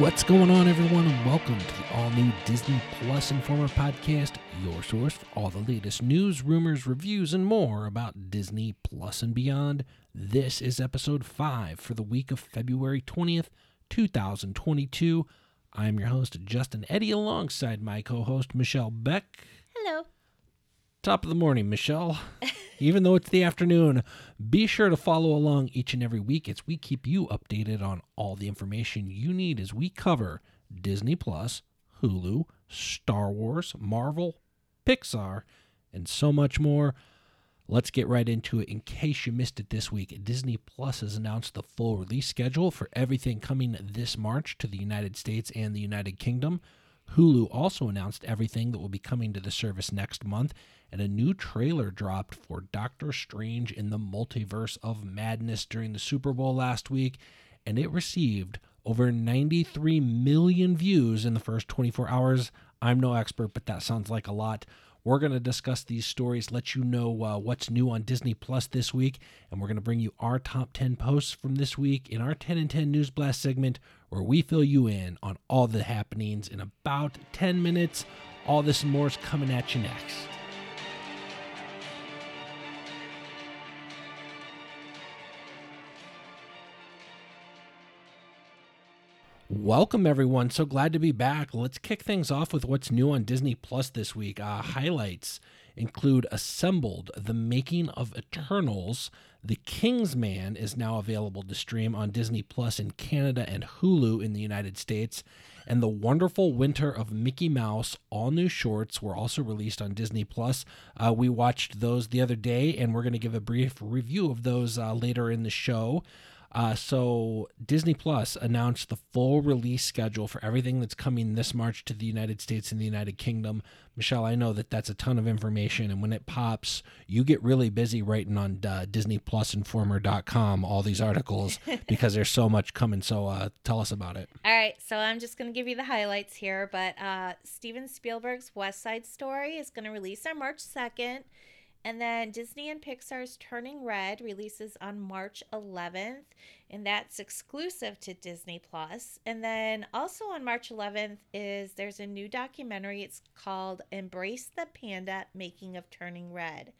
What's going on, everyone, and welcome to the all new Disney Plus Informer podcast, your source for all the latest news, rumors, reviews, and more about Disney Plus and beyond. This is episode 5 for the week of February 20th, 2022. I'm your host, Justin Eddy, alongside my co host, Michelle Beck. Hello. Top of the morning, Michelle. Even though it's the afternoon, be sure to follow along each and every week as we keep you updated on all the information you need as we cover Disney Plus, Hulu, Star Wars, Marvel, Pixar, and so much more. Let's get right into it. In case you missed it this week, Disney Plus has announced the full release schedule for everything coming this March to the United States and the United Kingdom. Hulu also announced everything that will be coming to the service next month, and a new trailer dropped for Doctor Strange in the Multiverse of Madness during the Super Bowl last week, and it received over 93 million views in the first 24 hours. I'm no expert, but that sounds like a lot. We're going to discuss these stories, let you know uh, what's new on Disney Plus this week, and we're going to bring you our top 10 posts from this week in our 10 and 10 News Blast segment, where we fill you in on all the happenings in about 10 minutes. All this and more is coming at you next. Welcome, everyone. So glad to be back. Let's kick things off with what's new on Disney Plus this week. Uh, highlights include Assembled, The Making of Eternals. The King's Man is now available to stream on Disney Plus in Canada and Hulu in the United States. And The Wonderful Winter of Mickey Mouse, all new shorts, were also released on Disney Plus. Uh, we watched those the other day, and we're going to give a brief review of those uh, later in the show. Uh, so Disney Plus announced the full release schedule for everything that's coming this March to the United States and the United Kingdom. Michelle, I know that that's a ton of information, and when it pops, you get really busy writing on uh, DisneyPlusInformer.com all these articles because there's so much coming. So uh, tell us about it. All right, so I'm just going to give you the highlights here, but uh, Steven Spielberg's West Side Story is going to release on March 2nd. And then Disney and Pixar's Turning Red releases on March 11th, and that's exclusive to Disney Plus. And then also on March 11th is there's a new documentary. It's called Embrace the Panda: Making of Turning Red.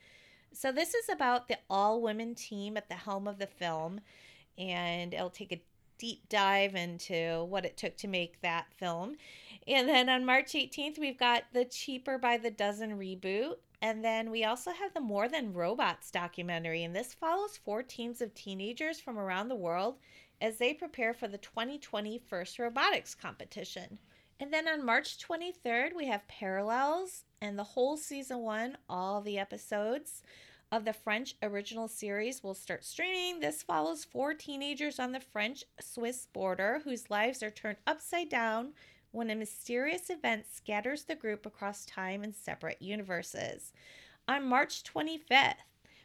So this is about the all-women team at the helm of the film, and it'll take a deep dive into what it took to make that film. And then on March 18th, we've got the Cheaper by the Dozen reboot. And then we also have the More Than Robots documentary, and this follows four teams of teenagers from around the world as they prepare for the 2020 First Robotics Competition. And then on March 23rd, we have Parallels and the whole season one, all the episodes of the French original series will start streaming. This follows four teenagers on the French Swiss border whose lives are turned upside down when a mysterious event scatters the group across time and separate universes. On March 25th,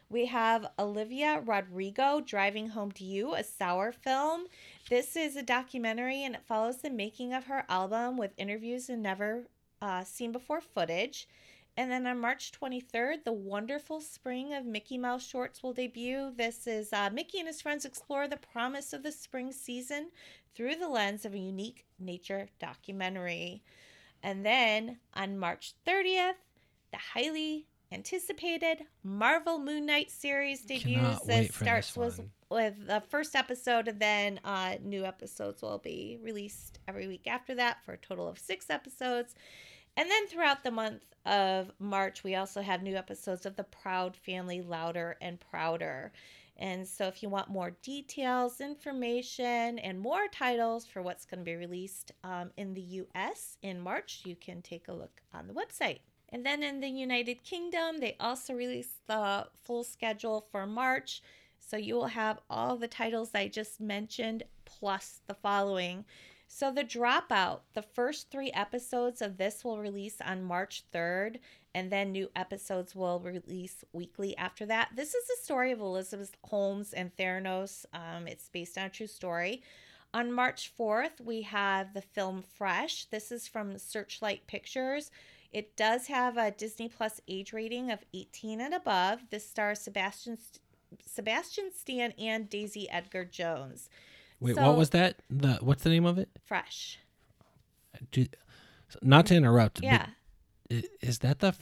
we have Olivia Rodrigo Driving Home to You, a sour film. This is a documentary and it follows the making of her album with interviews and never uh, seen before footage. And then on March 23rd, The Wonderful Spring of Mickey Mouse Shorts will debut. This is uh, Mickey and his friends explore the promise of the spring season through the lens of a unique nature documentary. And then on March 30th, the highly anticipated Marvel Moon Knight series debuts. This starts with, with the first episode, and then uh, new episodes will be released every week after that for a total of six episodes. And then throughout the month of March, we also have new episodes of The Proud Family Louder and Prouder. And so, if you want more details, information, and more titles for what's going to be released um, in the US in March, you can take a look on the website. And then in the United Kingdom, they also released the full schedule for March. So, you will have all the titles I just mentioned plus the following. So, The Dropout, the first three episodes of this will release on March 3rd, and then new episodes will release weekly after that. This is the story of Elizabeth Holmes and Theranos. Um, it's based on a true story. On March 4th, we have the film Fresh. This is from Searchlight Pictures. It does have a Disney Plus age rating of 18 and above. This stars Sebastian Sebastian Stan and Daisy Edgar Jones. Wait, So- what was that? The what's the name of it? Fresh. Do, not to interrupt. Yeah. is that the?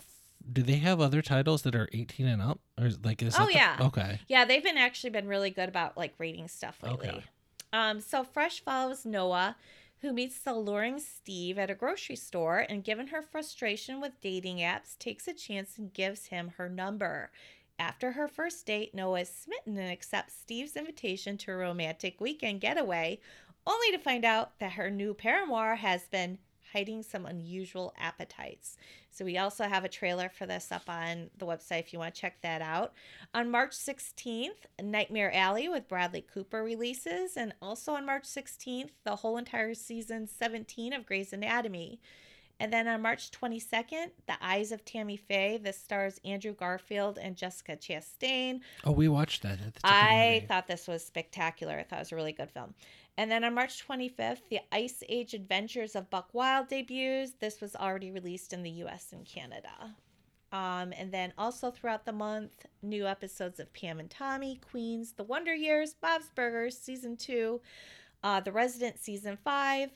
Do they have other titles that are 18 and up, or is, like is Oh, the- yeah. okay. Yeah, they've been actually been really good about like rating stuff lately. Okay. Um, so Fresh follows Noah, who meets the alluring Steve at a grocery store, and given her frustration with dating apps, takes a chance and gives him her number. After her first date, Noah is smitten and accepts Steve's invitation to a romantic weekend getaway, only to find out that her new paramour has been hiding some unusual appetites. So we also have a trailer for this up on the website if you want to check that out. On March 16th, Nightmare Alley with Bradley Cooper releases, and also on March 16th, the whole entire season 17 of Grey's Anatomy. And then on March 22nd, The Eyes of Tammy Faye. This stars Andrew Garfield and Jessica Chastain. Oh, we watched that. That's a good I thought this was spectacular. I thought it was a really good film. And then on March 25th, The Ice Age Adventures of Buck Wild debuts. This was already released in the US and Canada. Um, and then also throughout the month, new episodes of Pam and Tommy, Queens, The Wonder Years, Bob's Burgers, Season 2, uh, The Resident, Season 5,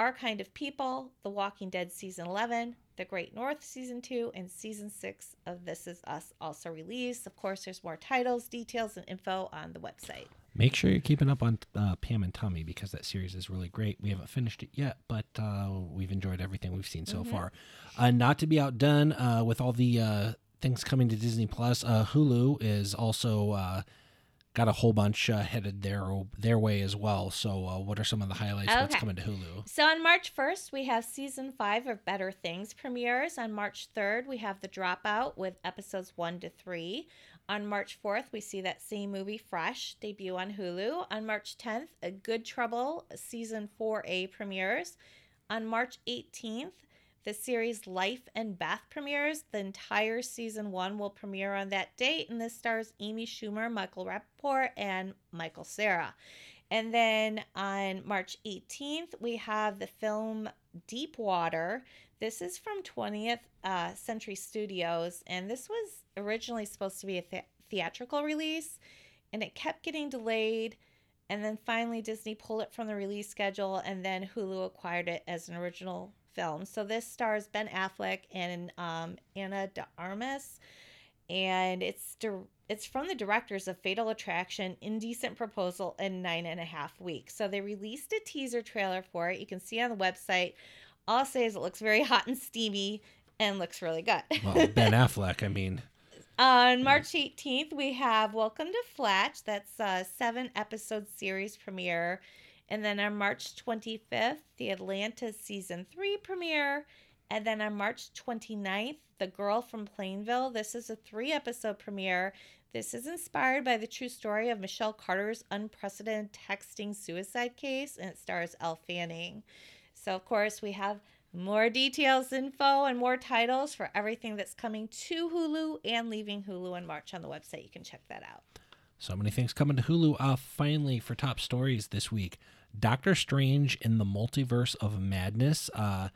Our Kind of People, The Walking Dead, Season 11, The Great North, Season 2, and Season 6 of This Is Us also released. Of course, there's more titles, details, and info on the website. Make sure you're keeping up on uh, Pam and Tommy because that series is really great. We haven't finished it yet, but uh, we've enjoyed everything we've seen so Mhm. far. Uh, not to be outdone uh, with all the uh, things coming to Disney Plus, uh, Hulu is also uh, got a whole bunch uh, headed their their way as well. So, uh, what are some of the highlights? Okay. coming to Hulu? So on March 1st, we have season five of Better Things premieres. On March 3rd, we have The Dropout with episodes one to three. On March 4th, we see that same movie Fresh debut on Hulu. On March 10th, A Good Trouble season 4A premieres. On March 18th, the series Life and Beth premieres. The entire season one will premiere on that date, and this stars Amy Schumer, Michael Rappaport, and Michael Cera. And then on March 18th, we have the film Deep Water. This is from 20th uh, Century Studios, and this was originally supposed to be a the- theatrical release, and it kept getting delayed. And then finally, Disney pulled it from the release schedule, and then Hulu acquired it as an original film. So this stars Ben Affleck and um, Ana de Armas, and it's dir- it's from the directors of Fatal Attraction, Indecent Proposal, and Nine and a Half Weeks. So they released a teaser trailer for it. You can see on the website. All I'll say is it looks very hot and steamy and looks really good. Well, Ben Affleck. I mean, On March 18th, we have Welcome to Flatch. That's a seven episode series premiere. And then on March 25th, the Atlanta season three premiere. And then on March 29th, The Girl from Plainville. This is a three episode premiere. This is inspired by the true story of Michelle Carter's unprecedented texting suicide case, and it stars Elle Fanning. So, of course, we have more details, info, and more titles for everything that's coming to Hulu and leaving Hulu in March on the website. You can check that out. so many things coming to Hulu. Uh, finally, for top stories this week, Doctor Strange in the Multiverse of Madness. Uh,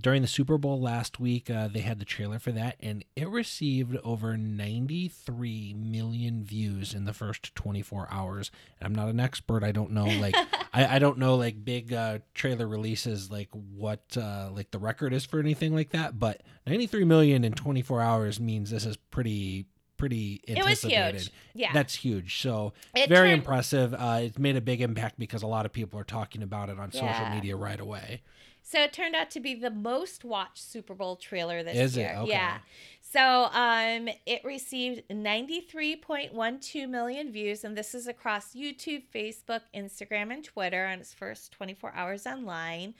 during the Super Bowl last week, uh, they had the trailer for that, and it received over 93 million views in the first 24 hours. And I'm not an expert; I don't know like I, I don't know like big uh, trailer releases like what uh, like the record is for anything like that. But 93 million in 24 hours means this is pretty pretty It was anticipated. huge. Yeah. That's huge. So It very turned- impressive. Uh, it's made a big impact because a lot of people are talking about it on social media right away. So it turned out to be the most watched Super Bowl trailer this Is it? year. Okay. Yeah. So um, it received 93.12 million views, and this is across YouTube, Facebook, Instagram, and Twitter on its first 24 hours online.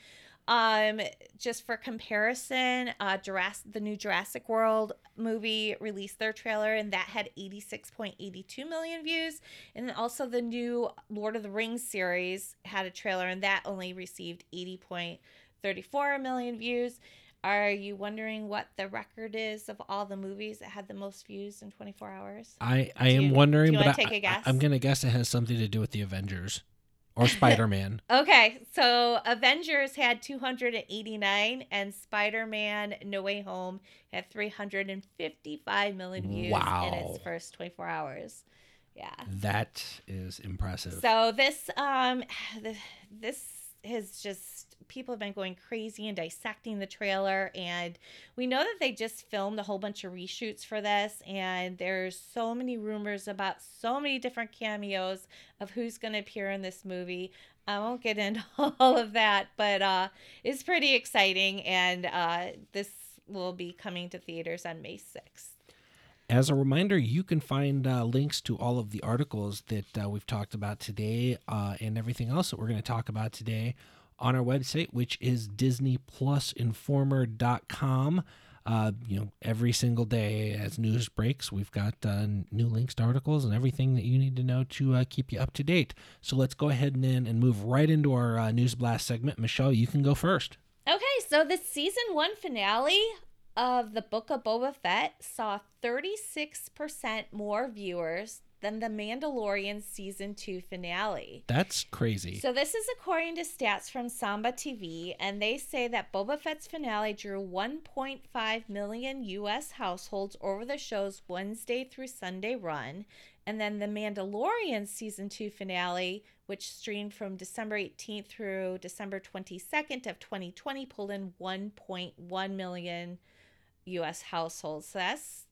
Um, just for comparison, uh, Jurassic, the new Jurassic World movie released their trailer, and that had 86.82 million views. And then also the new Lord of the Rings series had a trailer, and that only received 80.34 million views. Are you wondering what the record is of all the movies that had the most views in 24 hours? I, I Do am you- wondering, do you but I, take a I- guess? I'm gonna guess it has something to do with the Avengers or Spider Man. Okay, so Avengers had 289 and Spider-Man No Way Home had 355 million views in its first 24 hours. Yeah. That is impressive. So this um this has just people have been going crazy and dissecting the trailer and we know that they just filmed a whole bunch of reshoots for this and there's so many rumors about so many different cameos of who's going to appear in this movie. I won't get into all of that but uh it's pretty exciting and uh this will be coming to theaters on may 6th As a reminder, you can find uh, links to all of the articles that uh, we've talked about today uh, and everything else that we're going to talk about today on our website, which is DisneyPlusInformer.com. Uh, you know, every single day as news breaks, we've got uh, new links to articles and everything that you need to know to uh, keep you up to date. So let's go ahead and, then and move right into our uh, News Blast segment. Michelle, you can go first. Okay, so the season one finale of the Book of Boba Fett saw 36% more viewers than the Mandalorian season two finale. That's crazy. So this is according to stats from Samba TV, and they say that Boba Fett's finale drew 1.5 million U.S. households over the show's Wednesday through Sunday run, and then the Mandalorian season two finale, which streamed from December 18th through December 22nd of 2020, pulled in 1.1 million U.S. households. So that's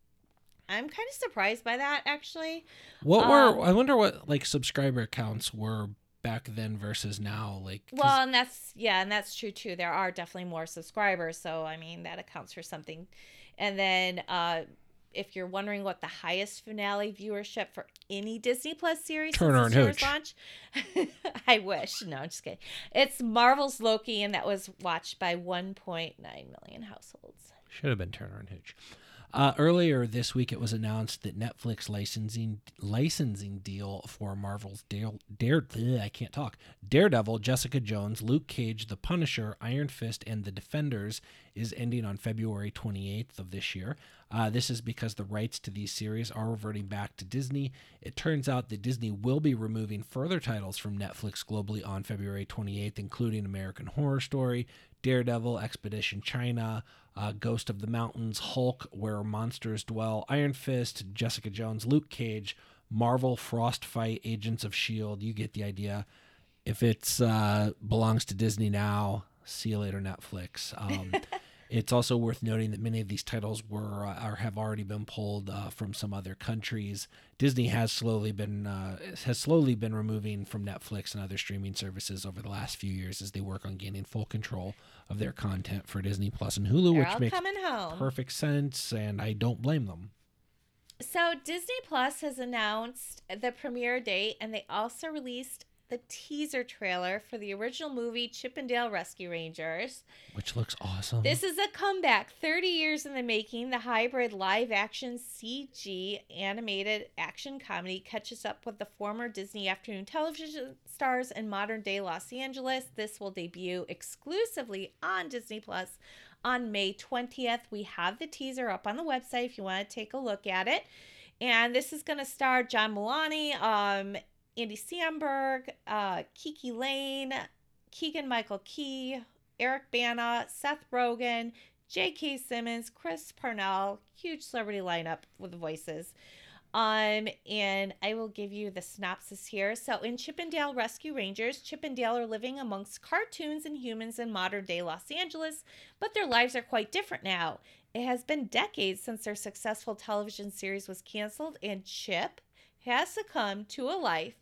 I'm kind of surprised by that actually. What Um, were I wonder what like subscriber counts were back then versus now? Like 'cause Well, and that's yeah, and that's true too. There are definitely more subscribers, so I mean that accounts for something. And then uh if you're wondering what the highest finale viewership for any Disney Plus series Turner since and Hooch. launch, I wish. No, I'm just kidding. It's Marvel's Loki, and that was watched by 1.9 million households. should have been Turner and Hooch. Uh, earlier this week, it was announced that Netflix licensing licensing deal for Marvel's Dare, Dare I can't talk Daredevil, Jessica Jones, Luke Cage, The Punisher, Iron Fist, and The Defenders is ending on February 28th of this year. Uh, this is because the rights to these series are reverting back to Disney. It turns out that Disney will be removing further titles from Netflix globally on February 28th, including American Horror Story, Daredevil, Expedition China, uh, Ghost of the Mountains, Hulk, Where Monsters Dwell, Iron Fist, Jessica Jones, Luke Cage, Marvel, Frostfight, Agents of S.H.I.E.L.D. You get the idea. If it's uh, belongs to Disney now, see you later, Netflix. Um, it's also worth noting that many of these titles were uh, or have already been pulled uh, from some other countries. Disney has slowly been uh, has slowly been removing from Netflix and other streaming services over the last few years as they work on gaining full control of their content for Disney Plus and Hulu, They're which makes perfect sense, and I don't blame them. So Disney Plus has announced the premiere date, and they also released the teaser trailer for the original movie Chip 'n Dale Rescue Rangers. Which looks awesome. This is a comeback 30 years in the making. The hybrid live action CG animated action comedy catches up with the former Disney afternoon television stars in modern day Los Angeles. This will debut exclusively on Disney Plus on May 20th. We have the teaser up on the website if you want to take a look at it. And this is going to star John Mulaney, um, Andy Samberg, uh, KiKi Layne, Keegan Michael Key, Eric Bana, Seth Rogen, J.K. Simmons, Chris Parnell, huge celebrity lineup with voices. Um, and I will give you the synopsis here. So, in Chip 'n Dale Rescue Rangers, Chip 'n Dale are living amongst cartoons and humans in modern day Los Angeles, but their lives are quite different now. It has been decades since their successful television series was canceled, and Chip has succumbed to a life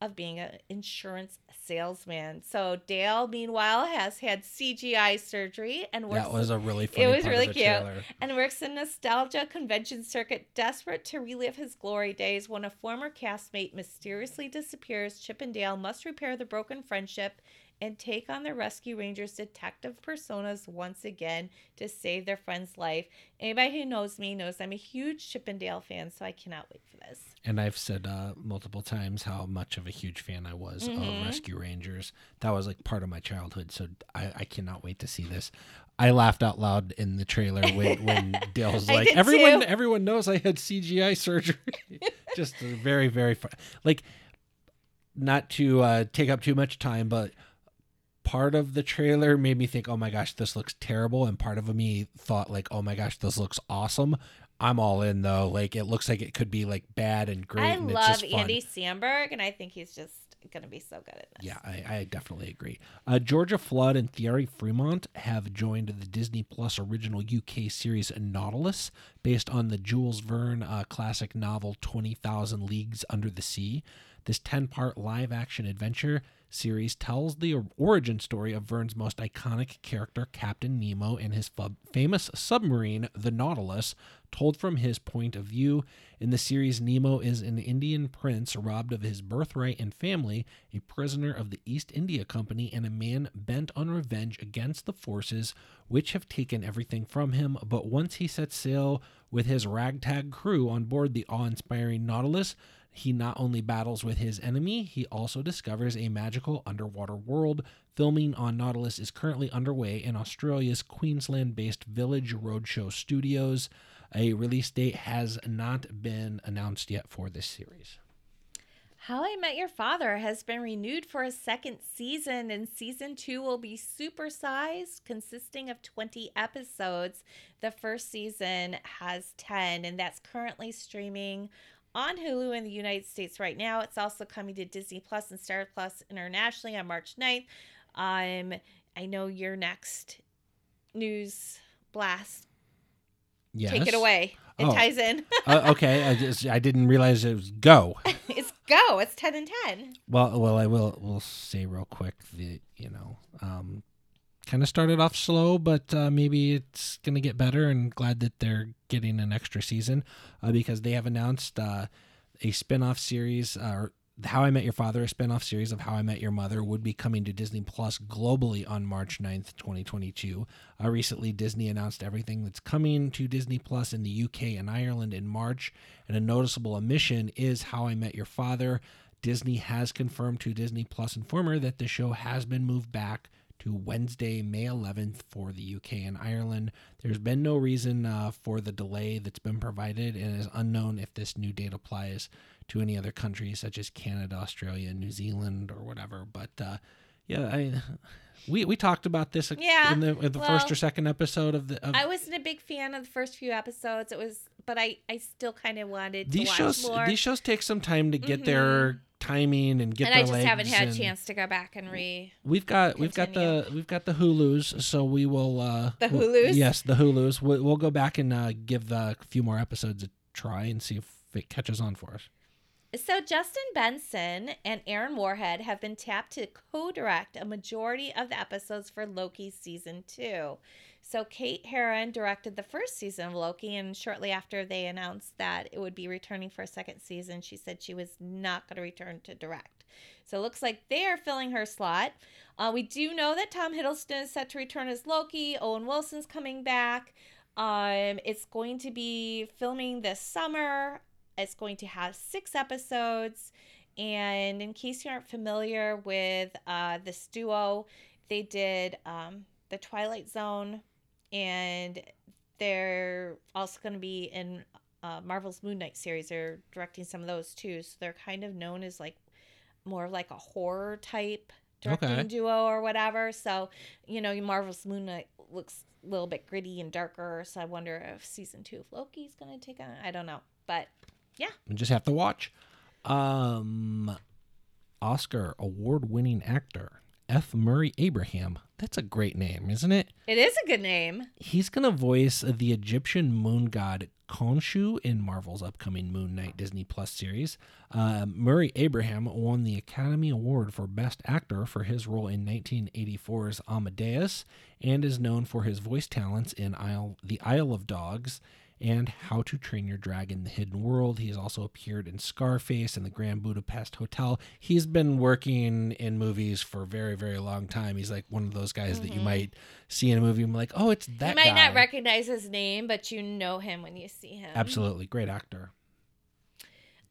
of being an insurance salesman. So Dale, meanwhile, has had CGI surgery and works that was a really funny it was really cute. trailer. and works in nostalgia convention circuit, desperate to relive his glory days. When a former castmate mysteriously disappears, Chip and Dale must repair the broken friendship and take on the Rescue Rangers detective personas once again to save their friend's life. Anybody who knows me knows I'm a huge Chip 'n Dale fan, so I cannot wait for this. And I've said uh, multiple times how much of a huge fan I was Mhm. of Rescue Rangers. That was like part of my childhood, so I, I cannot wait to see this. I laughed out loud in the trailer when, when Dale's like, "Everyone, too. everyone knows I had CGI surgery." Just very, very fun. Like, not to uh, take up too much time, but part of the trailer made me think, "Oh my gosh, this looks terrible," and part of me thought, like, "Oh my gosh, this looks awesome." I'm all in though. Like it looks like it could be like bad and great. I and love. Andy Samberg, and I think he's just gonna be so good at this. Yeah, I, I definitely agree. Uh, Georgia Flood and Thierry Fremont have joined the Disney Plus original UK series Nautilus, based on the Jules Verne uh, classic novel 20,000 Leagues Under the Sea. This 10 part live action adventure series tells the origin story of Verne's most iconic character, Captain Nemo, and his famous submarine, the Nautilus, told from his point of view. In the series, Nemo is an Indian prince robbed of his birthright and family, a prisoner of the East India Company, and a man bent on revenge against the forces which have taken everything from him. But once he sets sail with his ragtag crew on board the awe inspiring Nautilus, he not only battles with his enemy, he also discovers a magical underwater world. Filming on Nautilus is currently underway in Australia's Queensland based Village Roadshow Studios. A release date has not been announced yet for this series. How I Met Your Father has been renewed for a second season, and season two will be supersized, consisting of 20 episodes. The first season has 10, and that's currently streaming on Hulu in the United States right now. It's also coming to Disney Plus and Star Plus internationally on March 9th. Um, I know your next news blast. Yes. Take it away. It Oh. ties in. uh, okay, I just I didn't realize it was go. it's go. It's 10 and 10. Well, well, I will will say real quick that you know, um, kind of started off slow, but uh, maybe it's gonna get better. And glad that they're getting an extra season uh, because they have announced uh, a spin-off series. Uh, how I Met Your Father, a spin-off series of How I Met Your Mother, would be coming to Disney Plus globally on March 9th, 2022. Uh, recently, Disney announced everything that's coming to Disney Plus in the UK and Ireland in March, and a noticeable omission is How I Met Your Father. Disney has confirmed to Disney Plus Informer that the show has been moved back to Wednesday, May 11th for the UK and Ireland. There's been no reason uh, for the delay that's been provided, and it is unknown if this new date applies to any other countries such as Canada, Australia, New Zealand, or whatever. But uh, yeah, I we we talked about this Yeah, in the, in the well, first or second episode of the. Of, I wasn't a big fan of the first few episodes. It was, but I, I still kind of wanted to these watch shows more. these shows take some time to get their timing and get and I just haven't had a chance to go back and re. We've got we've got the Continue. we've got the Hulus, so we will uh The we'll- yes, the Hulus. We'll, we'll go back and uh, give the few more episodes a try and see if it catches on for us. So Justin Benson and Aaron Moorhead have been tapped to co-direct a majority of the episodes for Loki season two. So Kate Herron directed the first season of Loki, and shortly after they announced that it would be returning for a second season, she said she was not going to return to direct. So it looks like they are filling her slot. Uh, we do know that Tom Hiddleston is set to return as Loki. Owen Wilson's coming back. Um, it's going to be filming this summer. It's going to have six episodes. And in case you aren't familiar with uh, this duo, they did um, The Twilight Zone, and they're also going to be in uh, Marvel's Moon Knight series. They're directing some of those too. So they're kind of known as like more of like a horror type directing Okay. duo or whatever. So, you know, Marvel's Moon Knight looks a little bit gritty and darker. So I wonder if season two of Loki's going to take on. I don't know. But We just have to watch. Um, Oscar award-winning actor F. Murray Abraham. That's a great name, isn't it? it is a good name. He's gonna voice the Egyptian moon god Khonshu in Marvel's upcoming Moon Knight Disney Plus series. Uh, Murray Abraham won the Academy Award for Best Actor for his role in 1984's Amadeus, and is known for his voice talents in Isle, The Isle of Dogs and How to Train Your Dragon: The Hidden World. He's also appeared in Scarface and The Grand Budapest Hotel. He's been working in movies for a very, very long time. He's like one of those guys that you mm-hmm. might see in a movie and be like, "Oh, it's that." you might guy. not recognize his name, but you know him when you see him. Absolutely, great actor.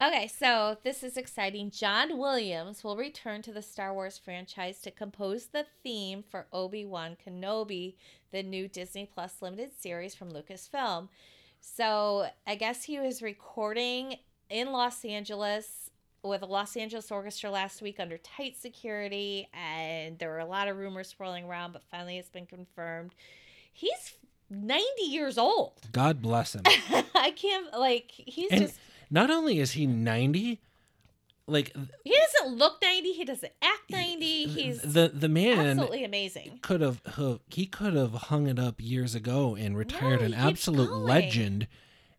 Okay, so this is exciting. John Williams will return to the Star Wars franchise to compose the theme for Obi Wan Kenobi, the new Disney Plus limited series from Lucasfilm. So I guess he was recording in Los Angeles with a Los Angeles orchestra last week under tight security, and there were a lot of rumors swirling around, but finally it's been confirmed. He's 90 years old. God bless him. I can't like he's And just Not only is he 90, like he doesn't look 90, he doesn't act 90. He's the the man absolutely amazing. could have he could have hung it up years ago and retired No, an absolute going. legend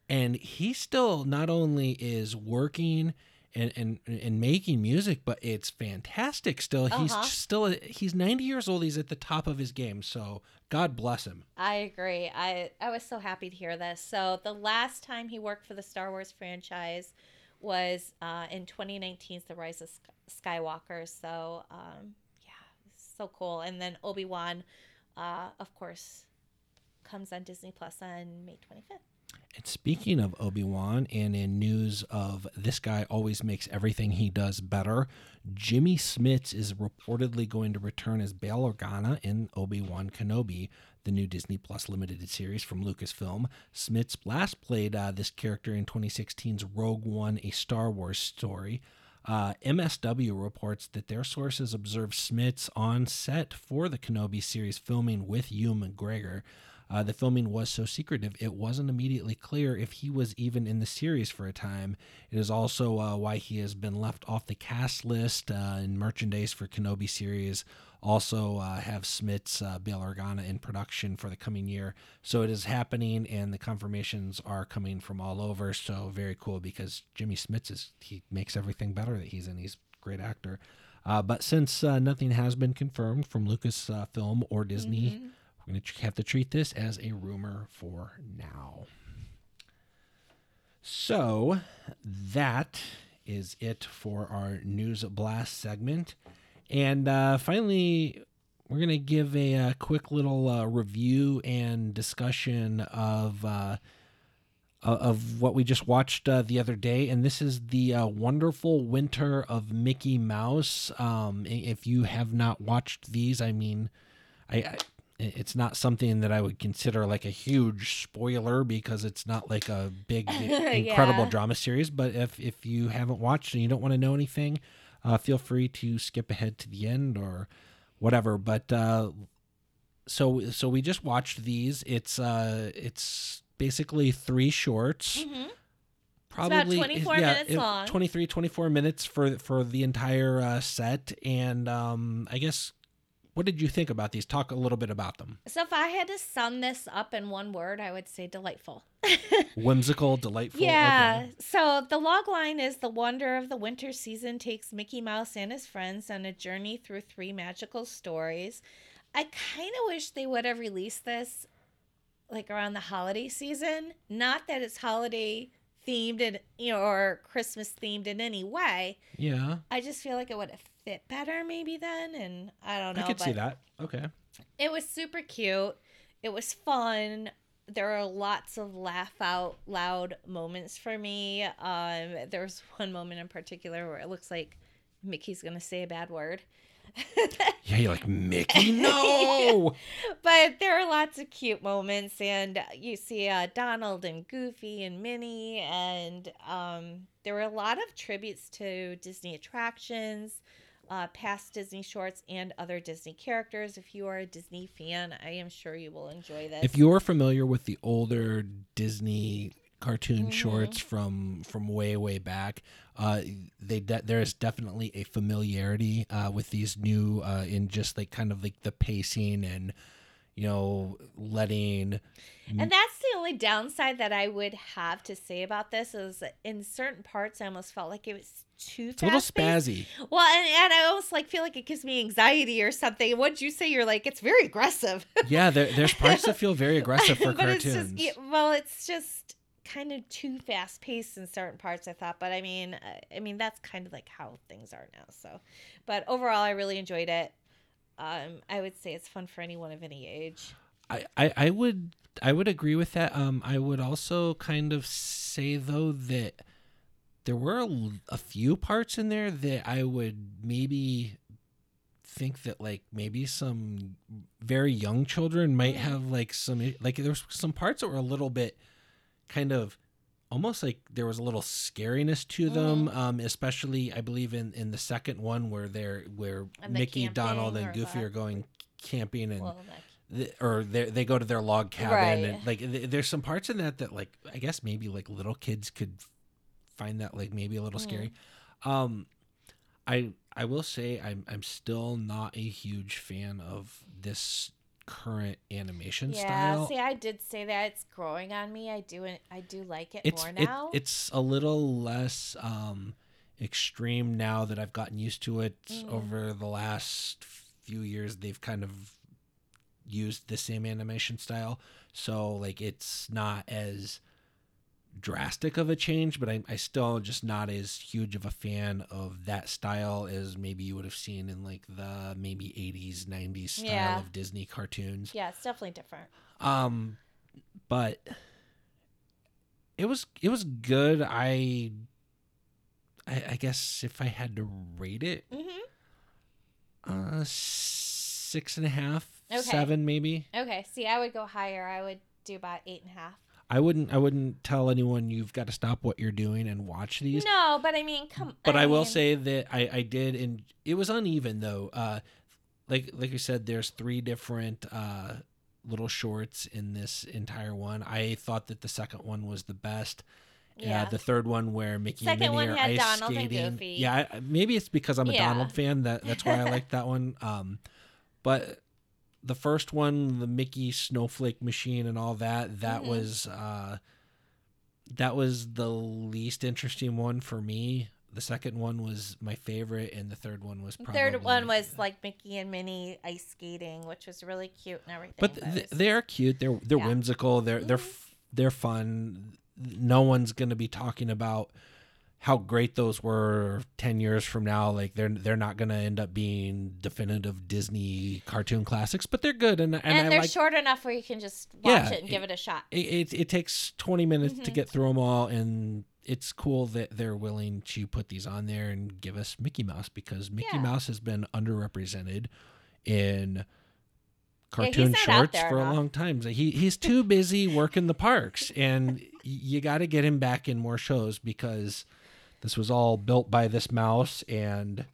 and he still not only is working and, and and making music but it's fantastic still he's Uh-huh. still he's 90 years old he's at the top of his game so god bless him I agree. I I was so happy to hear this. So the last time he worked for the Star Wars franchise was uh, in 2019's The Rise of Sk- Skywalker. So um, yeah, so cool. And then Obi Wan, uh, of course, comes on Disney Plus on May 25th. And speaking of Obi Wan, and in news of this guy always makes everything he does better, Jimmy Smits is reportedly going to return as Bail Organa in Obi Wan Kenobi, the new Disney Plus limited series from Lucasfilm. Smits last played uh, this character in 2016's Rogue One, a Star Wars story. Uh, MSW reports that their sources observed Smits on set for the Kenobi series filming with Ewan McGregor. Uh, the filming was so secretive, it wasn't immediately clear if he was even in the series for a time. It is also uh, why he has been left off the cast list uh, in merchandise for Kenobi series. Also, uh, have Smits' uh, Bail Organa in production for the coming year. So it is happening, and the confirmations are coming from all over. So very cool because Jimmy Smits is he makes everything better that he's in. He's a great actor. Uh, but since uh, nothing has been confirmed from Lucasfilm or Disney, Mhm. We're going to have to treat this as a rumor for now. So that is it for our news blast segment. And uh, finally, we're going to give a, uh quick little uh, review and discussion of. Uh, of what we just watched uh, the other day, and this is the uh, Wonderful Winter of Mickey Mouse. Um, if you have not watched these, I mean, I, I it's not something that I would consider like a huge spoiler because it's not like a big incredible Yeah. drama series. But if if you haven't watched and you don't want to know anything, uh, feel free to skip ahead to the end or whatever. But uh, so so we just watched these. It's uh it's basically three shorts. Mhm. Probably 24 yeah, minutes it- long. 23 24 minutes for for the entire uh, set and um I guess what did you think about these? Talk a little bit about them. So if I had to sum this up in one word, I would say delightful. Whimsical, delightful. Yeah. okay. So the log line is the wonder of the winter season takes Mickey Mouse and his friends on a journey through three magical stories. I kind of wish they would have released this like around the holiday season. Not that it's holiday themed and you know or Christmas themed in any way. Yeah. I just feel like it would have fit better maybe then and I don't know. I could see that. Okay. it was super cute. It was fun. There are lots of laugh out loud moments for me. Um, there's one moment in particular where it looks like Mickey's gonna say a bad word. Yeah, you're like Mickey. No. but there are lots of cute moments, and you see uh, Donald and Goofy and Minnie, and um, there were a lot of tributes to Disney attractions, uh, past Disney shorts, and other Disney characters. If you are a Disney fan, I am sure you will enjoy this. if you're familiar with the older Disney cartoon Mhm. shorts from from way way back, uh, they de- there is definitely a familiarity uh, with these new uh, in just like kind of like the pacing and you know letting And that's the only downside that I would have to say about this is in certain parts I almost felt like it was too it's a little spazzy. Well, and, and I almost like feel like it gives me anxiety or something. What'd you say? You're like it's very aggressive. Yeah, there, there's parts that feel very aggressive for but cartoons. it's just well, it's just kind of too fast paced in certain parts. I thought, but I mean, uh, I mean that's kind of like how things are now. So, but overall, I really enjoyed it. Um, I would say it's fun for anyone of any age. I, I, I would I would agree with that. Um, I would also kind of say though that there were a few parts in there that I would maybe think that like maybe some very young children might Mm. have like some like there was some parts that were a little bit kind of almost like there was a little scariness to them Mm-hmm. um especially i believe in in the second one where they're where And mickey donald and goofy are going camping and Well, the, or they they go to their log cabin Right. and like th- there's some parts in that that like I guess maybe like little kids could find that like maybe a little scary. Um, I I will say I'm I'm still not a huge fan of this current animation Yeah, style. see, I did say that it's growing on me. I do I do like it it's more it- now. it's a little less um extreme now that I've gotten used to it Mhm. over the last few years they've kind of used the same animation style so like it's not as drastic of a change but I, I still just not as huge of a fan of that style as maybe you would have seen in like the maybe 80s 90s style Yeah. of disney cartoons yeah, it's definitely different. um, but it was it was good. I, I I guess if I had to rate it, Mm-hmm. uh, six and a half, Okay. seven maybe. Okay, see, I would go higher. I would do about eight and a half. I wouldn't I wouldn't tell anyone you've got to stop what you're doing and watch these. No, but I mean, come. but I, will mean, say that I, I did and it was uneven though. Uh, like like you said, there's three different uh little shorts in this entire one. I thought that the second one was the best. Yeah. Uh, the third one where Mickey Second and Minnie one are had ice Donald and skating. Goofy. Yeah, maybe it's because I'm a Yeah. Donald fan that that's why I like that one. Um, but the first one, the Mickey snowflake machine and all that, that Mhm. was uh, that was the least interesting one for me. The second one was my favorite, and the third one was the probably third one was like Mickey and Minnie ice skating, which was really cute and everything. But it th- was- they are cute. They're they're Yeah. whimsical. They're they're Mhm. f- they're fun. No one's gonna be talking about how great those were ten years from now. Like they're they're not gonna end up being definitive Disney cartoon classics, but they're good and and, and, they're like short enough where you can just watch Yeah, it and give it a shot. it, it. It takes twenty minutes to Mhm. get through them all, and it's cool that they're willing to put these on there and give us Mickey Mouse because Mickey Yeah. Mouse has been underrepresented in cartoon out shorts for a long time. He he's too busy working the parks, and you got to get him back in more shows because this was all built by this mouse and.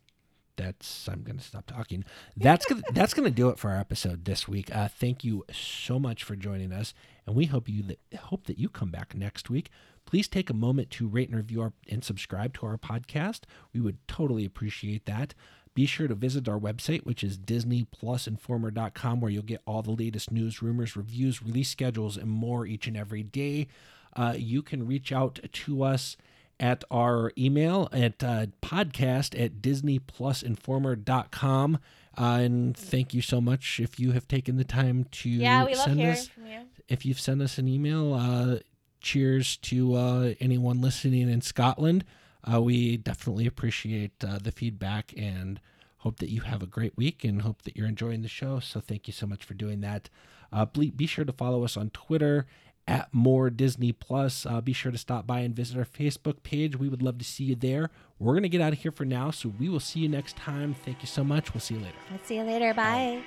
That's I'm gonna stop talking. That's gonna that's gonna do it for our episode this week. Uh, thank you so much for joining us, and we hope you that hope that you come back next week. Please take a moment to rate and review our, and subscribe to our podcast. We would totally appreciate that. Be sure to visit our website, which is DisneyPlusInformer.com, where you'll get all the latest news, rumors, reviews, release schedules, and more each and every day. Uh, you can reach out to us at our email at uh, podcast at DisneyPlusInformer.com. Uh, and thank you so much if you have taken the time to Yeah, we love send hearing us from you. if you've sent us an email, uh, cheers to uh, anyone listening in Scotland. Uh, we definitely appreciate uh, the feedback and hope that you have a great week and hope that you're enjoying the show. So thank you so much for doing that. Uh, be sure to follow us on Twitter at more Disney Plus. Uh, be sure to stop by and visit our Facebook page. We would love to see you there. We're going to get out of here for now, so we will see you next time. Thank you so much. We'll see you later. I'll see you later. Bye.